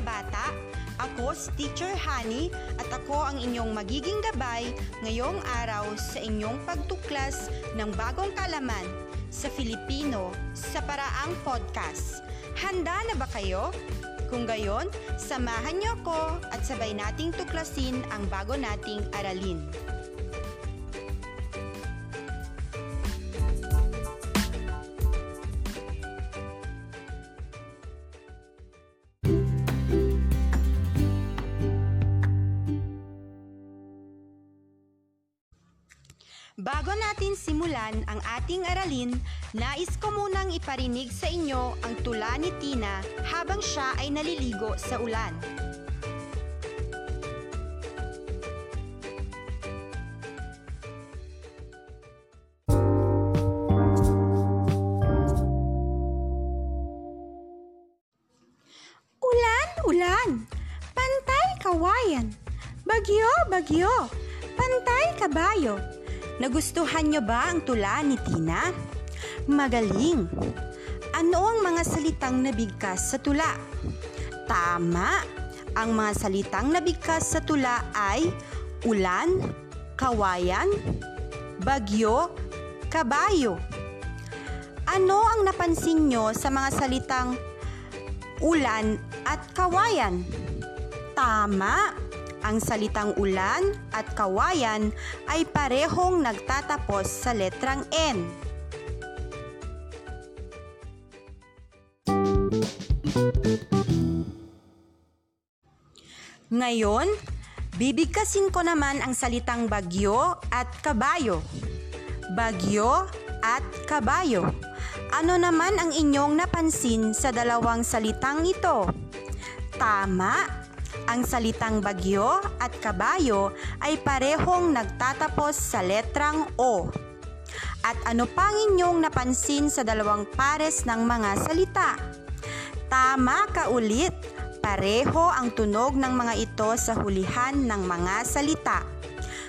Bata. Ako si Teacher Honey at ako ang inyong magiging gabay ngayong araw sa inyong pagtuklas ng bagong kalaman sa Filipino sa paraang podcast. Handa na ba kayo? Kung gayon, samahan niyo ako at sabay nating tuklasin ang bago nating aralin. Bago natin simulan ang ating aralin, nais ko munang iparinig sa inyo ang tula ni Tina habang siya ay naliligo sa ulan. Ulan, ulan, pantay kawayan. Bagyo, bagyo, pantay kabayo. Nagustuhan niyo ba ang tula ni Tina? Magaling! Ano ang mga salitang nabigkas sa tula? Tama! Ang mga salitang nabigkas sa tula ay ulan, kawayan, bagyo, kabayo. Ano ang napansin nyo sa mga salitang ulan at kawayan? Tama! Ang salitang ulan at kawayan ay parehong nagtatapos sa letrang N. Ngayon, bibigkasin ko naman ang salitang bagyo at kabayo. Bagyo at kabayo. Ano naman ang inyong napansin sa dalawang salitang ito? Tama! Ang salitang bagyo at kabayo ay parehong nagtatapos sa letrang O. At ano pang inyong napansin sa dalawang pares ng mga salita? Tama ka ulit! Pareho ang tunog ng mga ito sa hulihan ng mga salita.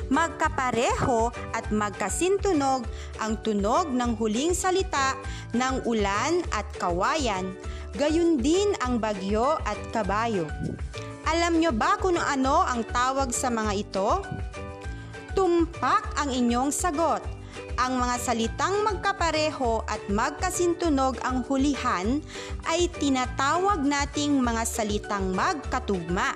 Magkapareho at magkasintunog ang tunog ng huling salita ng ulan at kawayan, gayon din ang bagyo at kabayo. Alam nyo ba kung ano ang tawag sa mga ito? Tumpak ang inyong sagot. Ang mga salitang magkapareho at magkasintunog ang hulihan ay tinatawag nating mga salitang magkatugma.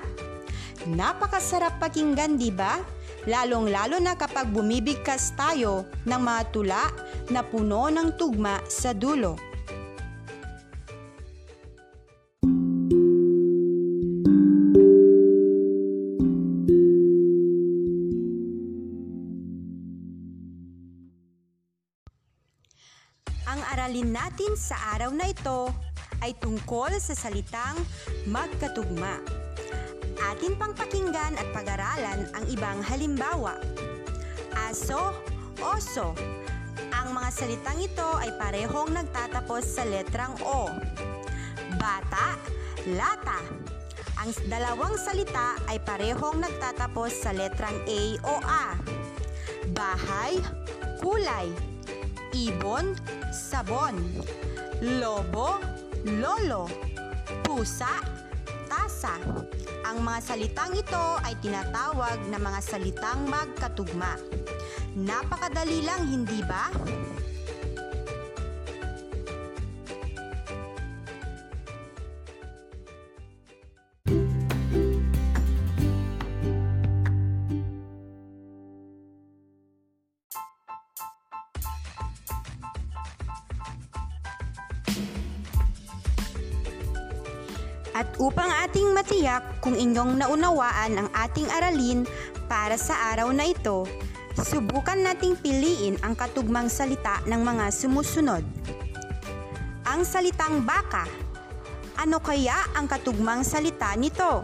Napakasarap pakinggan, di ba? Lalong-lalo na kapag bumibigkas tayo ng mga tula na puno ng tugma sa dulo. Ang aralin natin sa araw na ito ay tungkol sa salitang magkatugma. Atin pang pakinggan at pag-aralan ang ibang halimbawa. Aso, oso. Ang mga salitang ito ay parehong nagtatapos sa letrang O. Bata, lata. Ang dalawang salita ay parehong nagtatapos sa letrang A o A. Bahay, kulay. Ibon, sabon. Lobo, lolo. Pusa, tasa. Ang mga salitang ito ay tinatawag na mga salitang magkatugma. Napakadali lang, hindi ba? At upang ating matiyak kung inyong naunawaan ang ating aralin para sa araw na ito, subukan nating piliin ang katugmang salita ng mga sumusunod. Ang salitang baka. Ano kaya ang katugmang salita nito?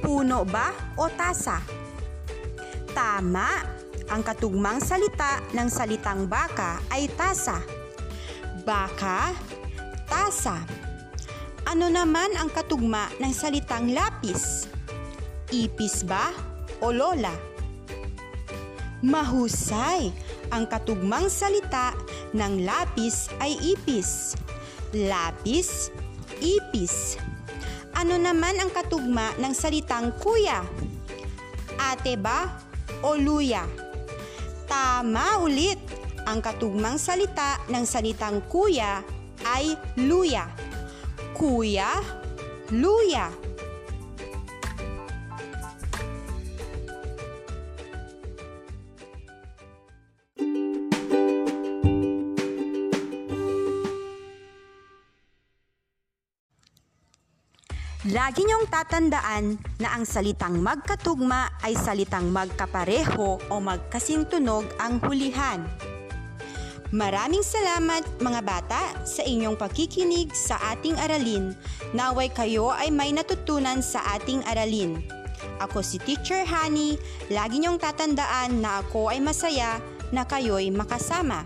Puno ba o tasa? Tama! Ang katugmang salita ng salitang baka ay tasa. Baka, tasa. Ano naman ang katugma ng salitang lapis? Ipis ba o lola? Mahusay! Ang katugmang salita ng lapis ay ipis. Lapis, ipis. Ano naman ang katugma ng salitang kuya? Ate ba o luya? Tama ulit! Ang katugmang salita ng salitang kuya ay luya. Kuya, luya. Lagi niyong tatandaan na ang salitang magkatugma ay salitang magkapareho o magkasintunog ang hulihan. Maraming salamat mga bata sa inyong pakikinig sa ating aralin. Naway kayo ay may natutunan sa ating aralin. Ako si Teacher Honey. Lagi niyong tatandaan na ako ay masaya na kayo'y makasama.